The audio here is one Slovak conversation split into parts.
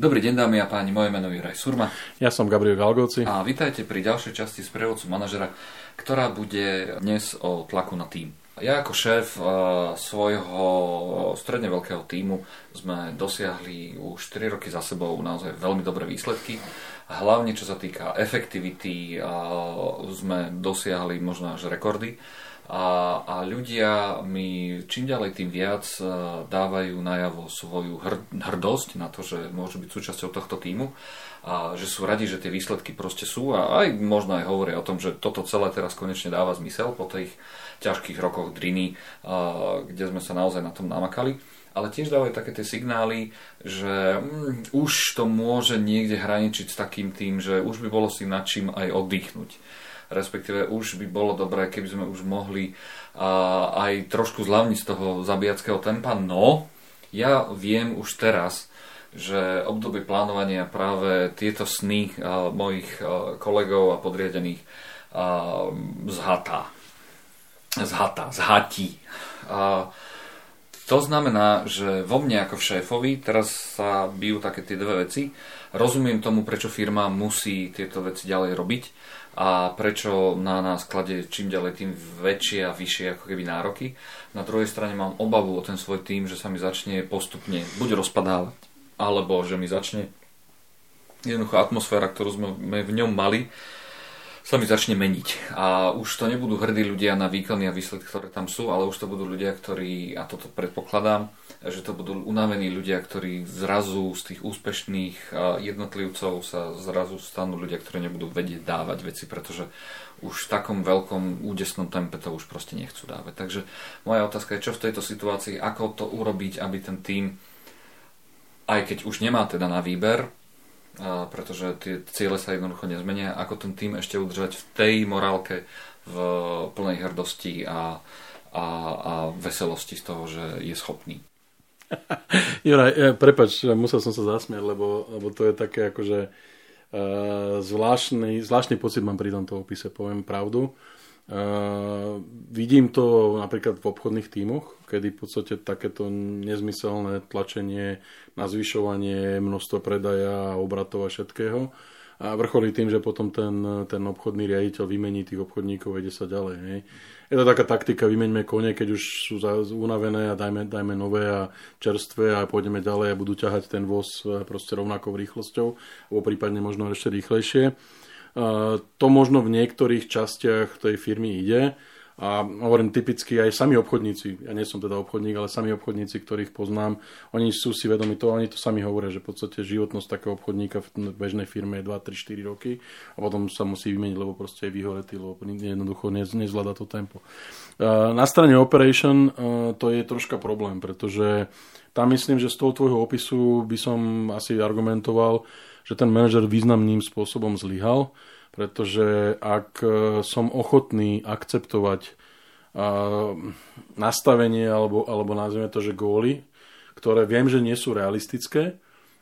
Dobrý deň dámy a páni, moje meno je Raj Surma. Ja som Gabriel Galgoci. A vítajte pri ďalšej časti z prevodcu manažera, ktorá bude dnes o tlaku na tým. Ja ako šéf uh, svojho stredne veľkého týmu sme dosiahli už 4 roky za sebou naozaj veľmi dobré výsledky. Hlavne čo sa týka efektivity sme dosiahli možno až rekordy. A, a ľudia mi čím ďalej tým viac dávajú najavo svoju hr, hrdosť na to, že môžu byť súčasťou tohto týmu a že sú radi, že tie výsledky proste sú a aj možno aj hovoria o tom, že toto celé teraz konečne dáva zmysel po tých ťažkých rokoch driny, kde sme sa naozaj na tom namakali. Ale tiež dávajú také tie signály, že mm, už to môže niekde hraničiť s takým tým, že už by bolo si nad čím aj oddychnúť respektíve už by bolo dobré, keby sme už mohli a, aj trošku zľavniť z toho zabíjackého tempa. No, ja viem už teraz, že obdobie plánovania práve tieto sny a, mojich a, kolegov a podriadených a, zhatá. Zhatá, zhatí. A, to znamená, že vo mne ako šéfovi teraz sa bijú také tie dve veci. Rozumiem tomu, prečo firma musí tieto veci ďalej robiť a prečo na nás kladie čím ďalej tým väčšie a vyššie ako keby nároky. Na druhej strane mám obavu o ten svoj tým, že sa mi začne postupne buď rozpadávať, alebo že mi začne jednoducho atmosféra, ktorú sme v ňom mali, sa mi začne meniť. A už to nebudú hrdí ľudia na výkony a výsledky, ktoré tam sú, ale už to budú ľudia, ktorí, a toto predpokladám, že to budú unavení ľudia, ktorí zrazu z tých úspešných jednotlivcov sa zrazu stanú ľudia, ktorí nebudú vedieť dávať veci, pretože už v takom veľkom údesnom tempe to už proste nechcú dávať. Takže moja otázka je, čo v tejto situácii, ako to urobiť, aby ten tým, aj keď už nemá teda na výber, pretože tie ciele sa jednoducho nezmenia, ako ten tým ešte udržať v tej morálke, v plnej hrdosti a, a, a veselosti z toho, že je schopný. Juraj, ja, prepač, musel som sa zasmiať, lebo, lebo to je také akože uh, zvláštny, zvláštny pocit mám pri tomto opise, poviem pravdu. Uh, vidím to napríklad v obchodných tímoch, kedy v podstate takéto nezmyselné tlačenie na zvyšovanie množstva predaja, obratov a všetkého a vrcholí tým, že potom ten, ten obchodný riaditeľ vymení tých obchodníkov a ide sa ďalej. Hej. Je to taká taktika, vymeňme kone, keď už sú unavené a dajme, dajme nové a čerstvé a pôjdeme ďalej a budú ťahať ten voz e, proste rovnakou rýchlosťou, alebo prípadne možno ešte rýchlejšie. To možno v niektorých častiach tej firmy ide, a hovorím typicky aj sami obchodníci, ja nie som teda obchodník, ale sami obchodníci, ktorých poznám, oni sú si vedomi toho, oni to sami hovoria, že v podstate životnosť takého obchodníka v bežnej firme je 2, 3, 4 roky a potom sa musí vymeniť, lebo proste je vyhoretý, lebo jednoducho nezvláda to tempo. Na strane operation to je troška problém, pretože tam myslím, že z toho tvojho opisu by som asi argumentoval, že ten manažer významným spôsobom zlyhal, pretože ak e, som ochotný akceptovať e, nastavenie alebo, alebo nazvime to, že góly, ktoré viem, že nie sú realistické,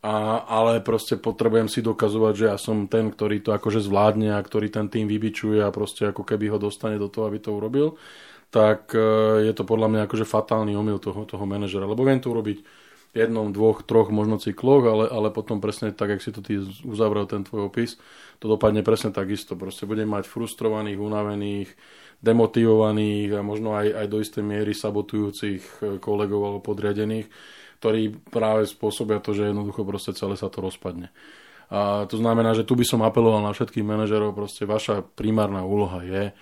a, ale proste potrebujem si dokazovať, že ja som ten, ktorý to akože zvládne a ktorý ten tým vybičuje a proste ako keby ho dostane do toho, aby to urobil, tak e, je to podľa mňa akože fatálny omyl toho, toho manažera, lebo viem to urobiť jednom, dvoch, troch možno cykloch, ale, ale potom presne tak, jak si to ty uzavrel ten tvoj opis, to dopadne presne takisto. Proste budem mať frustrovaných, unavených, demotivovaných a možno aj, aj do istej miery sabotujúcich e, kolegov alebo podriadených, ktorí práve spôsobia to, že jednoducho proste celé sa to rozpadne. A to znamená, že tu by som apeloval na všetkých manažerov, proste vaša primárna úloha je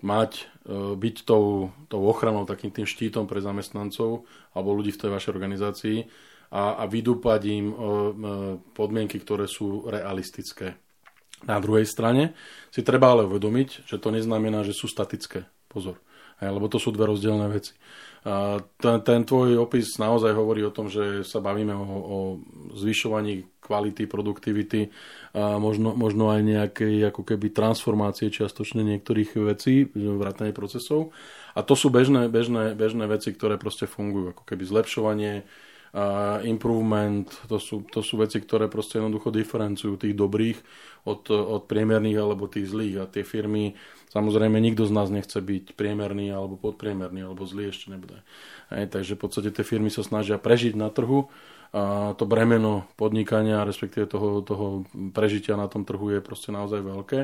mať, e, byť tou, tou ochranou, takým tým štítom pre zamestnancov alebo ľudí v tej vašej organizácii a, a vydúpať im e, e, podmienky, ktoré sú realistické. Na druhej strane si treba ale uvedomiť, že to neznamená, že sú statické. Pozor. Lebo to sú dve rozdielne veci. Ten, ten tvoj opis naozaj hovorí o tom, že sa bavíme o, o zvyšovaní kvality, produktivity, a možno, možno aj nejakej ako keby transformácie čiastočne niektorých vecí, vrátane procesov. A to sú bežné, bežné, bežné veci, ktoré proste fungujú, ako keby zlepšovanie, uh, improvement, to sú, to sú veci, ktoré proste jednoducho diferencujú tých dobrých od, od priemerných alebo tých zlých. A tie firmy, samozrejme, nikto z nás nechce byť priemerný alebo podpriemerný alebo zlý ešte nebude. Hej, takže v podstate tie firmy sa snažia prežiť na trhu a to bremeno podnikania, respektíve toho, toho prežitia na tom trhu je proste naozaj veľké.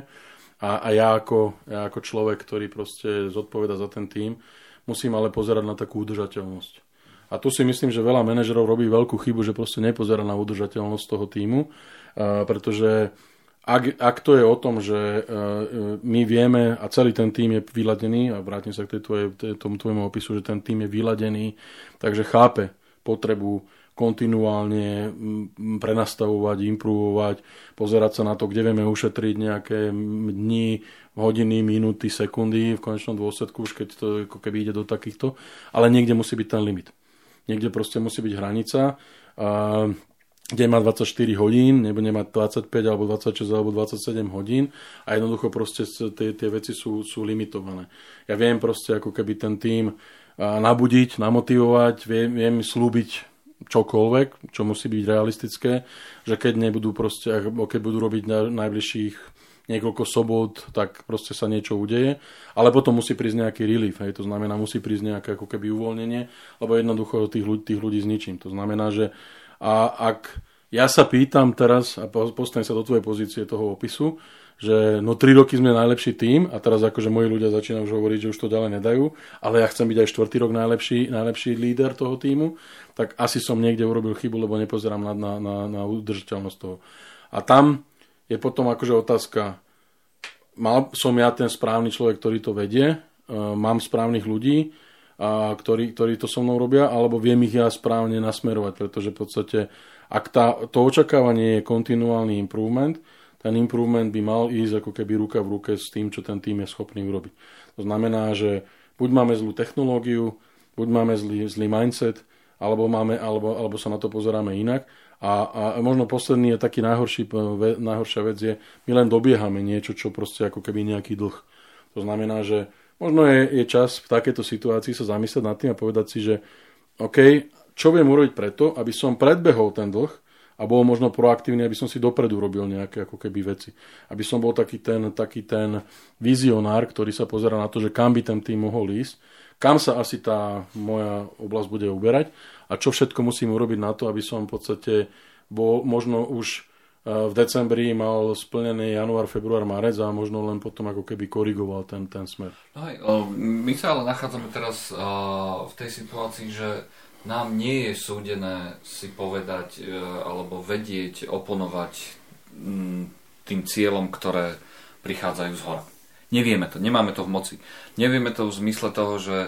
A, a ja, ako, ja ako človek, ktorý proste zodpoveda za ten tým, musím ale pozerať na takú udržateľnosť. A tu si myslím, že veľa manažerov robí veľkú chybu, že proste nepozerá na udržateľnosť toho týmu, pretože ak, ak to je o tom, že my vieme a celý ten tým je vyladený, a vrátim sa k tej tvoje, tomu tvojmu opisu, že ten tým je vyladený, takže chápe potrebu kontinuálne prenastavovať, improvovať, pozerať sa na to, kde vieme ušetriť nejaké dni, hodiny, minúty, sekundy v konečnom dôsledku, už keď to ako keby ide do takýchto, ale niekde musí byť ten limit. Niekde proste musí byť hranica, a, kde má 24 hodín, nebo nemá 25 alebo 26 alebo 27 hodín a jednoducho proste tie, tie veci sú, sú limitované. Ja viem proste ako keby ten tým nabudiť, namotivovať, viem, viem slúbiť čokoľvek, čo musí byť realistické, že keď nebudú proste, keď budú robiť na najbližších niekoľko sobot, tak proste sa niečo udeje, ale potom musí prísť nejaký relief, hej, to znamená, musí prísť nejaké ako keby uvoľnenie, lebo jednoducho tých ľudí, tých ľudí zničím. To znamená, že a ak ja sa pýtam teraz, a postavím sa do tvojej pozície toho opisu, že no tri roky sme najlepší tým a teraz akože moji ľudia začínajú už hovoriť, že už to ďalej nedajú, ale ja chcem byť aj štvrtý rok najlepší, najlepší líder toho týmu, tak asi som niekde urobil chybu, lebo nepozerám na, na, na, na udržateľnosť toho. A tam je potom akože otázka, mal som ja ten správny človek, ktorý to vedie, e, mám správnych ľudí, ktorí, ktorí to so mnou robia, alebo viem ich ja správne nasmerovať, pretože v podstate, ak tá, to očakávanie je kontinuálny improvement, ten improvement by mal ísť ako keby ruka v ruke s tým, čo ten tým je schopný urobiť. To znamená, že buď máme zlú technológiu, buď máme zlý, zlý mindset, alebo, máme, alebo, alebo sa na to pozeráme inak. A, a možno posledný je taký najhorší, najhoršia vec je, my len dobiehame niečo, čo proste ako keby nejaký dlh. To znamená, že možno je, je čas v takejto situácii sa zamyslieť nad tým a povedať si, že OK, čo viem urobiť preto, aby som predbehol ten dlh, a bol možno proaktívny, aby som si dopredu robil nejaké ako keby veci. Aby som bol taký ten, taký ten vizionár, ktorý sa pozera na to, že kam by ten tým mohol ísť, kam sa asi tá moja oblasť bude uberať a čo všetko musím urobiť na to, aby som v podstate bol možno už e, v decembri mal splnený január, február, marec a možno len potom ako keby korigoval ten, ten smer. No hej, my sa ale nachádzame teraz v tej situácii, že nám nie je súdené si povedať e, alebo vedieť, oponovať tým cieľom, ktoré prichádzajú z hora. Nevieme to, nemáme to v moci. Nevieme to v zmysle toho, že,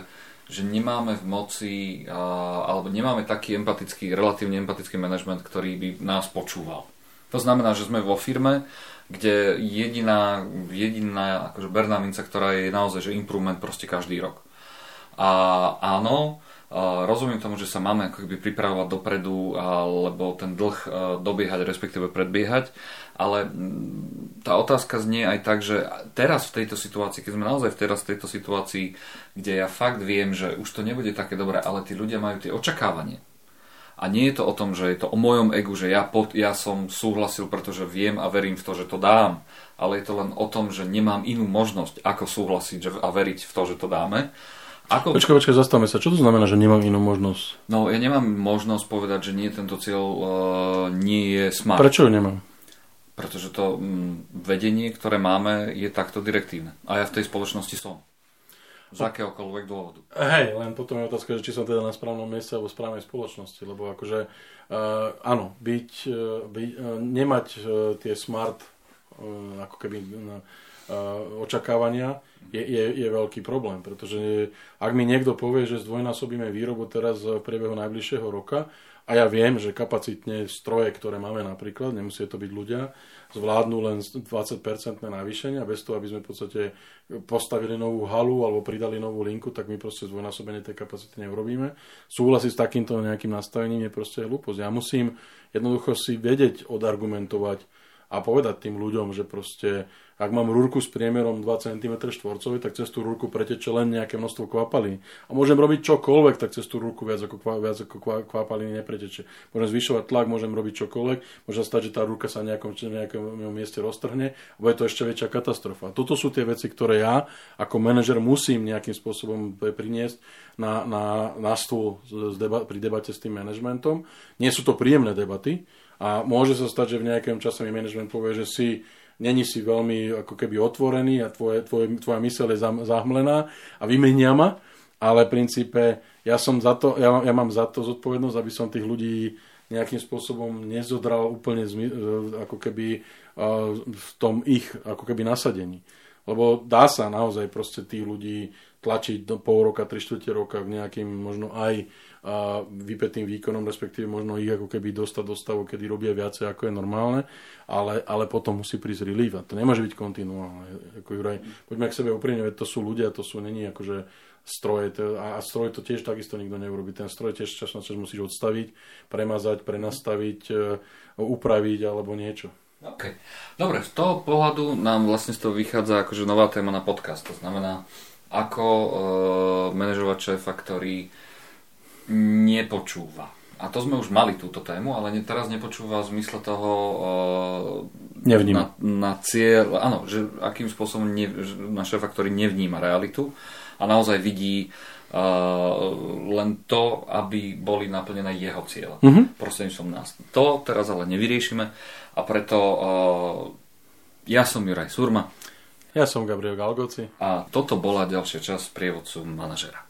že nemáme v moci alebo nemáme taký empatický, relatívne empatický manažment, ktorý by nás počúval. To znamená, že sme vo firme, kde jediná, jediná akože berná ktorá je naozaj že improvement proste každý rok. A áno, Rozumiem tomu, že sa máme ako keby pripravovať dopredu, alebo ten dlh e, dobiehať, respektíve predbiehať, ale tá otázka znie aj tak, že teraz v tejto situácii, keď sme naozaj teraz v tejto situácii, kde ja fakt viem, že už to nebude také dobré, ale tí ľudia majú tie očakávanie. A nie je to o tom, že je to o mojom egu, že ja, pod, ja som súhlasil, pretože viem a verím v to, že to dám, ale je to len o tom, že nemám inú možnosť, ako súhlasiť a veriť v to, že to dáme. Ako... Počkaj, počkaj, zastavme sa. Čo to znamená, že nemám inú možnosť? No, ja nemám možnosť povedať, že nie tento cieľ uh, nie je smart. Prečo ho nemám? Pretože to um, vedenie, ktoré máme, je takto direktívne. A ja v tej spoločnosti som. Z akéhokoľvek dôvodu. Hej, len potom je otázka, že či som teda na správnom mieste alebo v správnej spoločnosti. Lebo akože, uh, áno, byť, uh, byť uh, nemať uh, tie smart uh, ako keby uh, očakávania, je, je, je veľký problém, pretože ak mi niekto povie, že zdvojnásobíme výrobu teraz v priebehu najbližšieho roka a ja viem, že kapacitne stroje, ktoré máme napríklad, nemusí to byť ľudia, zvládnu len 20% navýšenia bez toho, aby sme v podstate postavili novú halu alebo pridali novú linku, tak my proste zdvojnásobenie tej kapacity neurobíme. Súhlasiť s takýmto nejakým nastavením je proste hlúposť. Ja musím jednoducho si vedieť odargumentovať a povedať tým ľuďom, že proste ak mám rúrku s priemerom 2 cm štvorcový, tak cez tú rúrku preteče len nejaké množstvo kvapalín. A môžem robiť čokoľvek, tak cez tú rúrku viac ako, viac ako kvapalín nepreteče. Môžem zvyšovať tlak, môžem robiť čokoľvek, môže stať, že tá rúrka sa nejakom, nejakom mieste roztrhne a bude to ešte väčšia katastrofa. Toto sú tie veci, ktoré ja ako manažer musím nejakým spôsobom priniesť na, na, na stôl deba- pri debate s tým manažmentom. Nie sú to príjemné debaty a môže sa stať, že v nejakom čase mi manažment povie, že si není si veľmi ako keby otvorený a tvoje, tvoje, tvoja myseľ je zahmlená a vymenia ma, ale v princípe ja, som za to, ja, ja mám za to zodpovednosť, aby som tých ľudí nejakým spôsobom nezodral úplne e, ako keby v tom ich ako keby nasadení. Lebo dá sa naozaj proste tých ľudí tlačiť do pol roka, tri štvrte roka k nejakým možno aj a vypetým výkonom, respektíve možno ich ako keby dostať do stavu, kedy robia viacej ako je normálne, ale, ale potom musí prísť relief a to nemôže byť kontinuálne. Ako Juraj, poďme k sebe úprimne, to sú ľudia, to sú není akože stroje to, a stroj to tiež takisto nikto neurobi. Ten stroj tiež čas na čas musíš odstaviť, premazať, prenastaviť, e, upraviť alebo niečo. OK. Dobre, z toho pohľadu nám vlastne z toho vychádza akože nová téma na podcast. To znamená, ako e, manažovať šéfa, ktorý nepočúva. A to sme už mali túto tému, ale teraz nepočúva v zmysle toho uh, na, na cieľ, áno, že akým spôsobom ne, na šéfa, ktorý nevníma realitu a naozaj vidí uh, len to, aby boli naplnené jeho cieľe. Mm-hmm. Prostredníctvom nás. To teraz ale nevyriešime a preto uh, ja som Juraj Surma. Ja som Gabriel Galgoci. A toto bola ďalšia časť prievodcu manažera.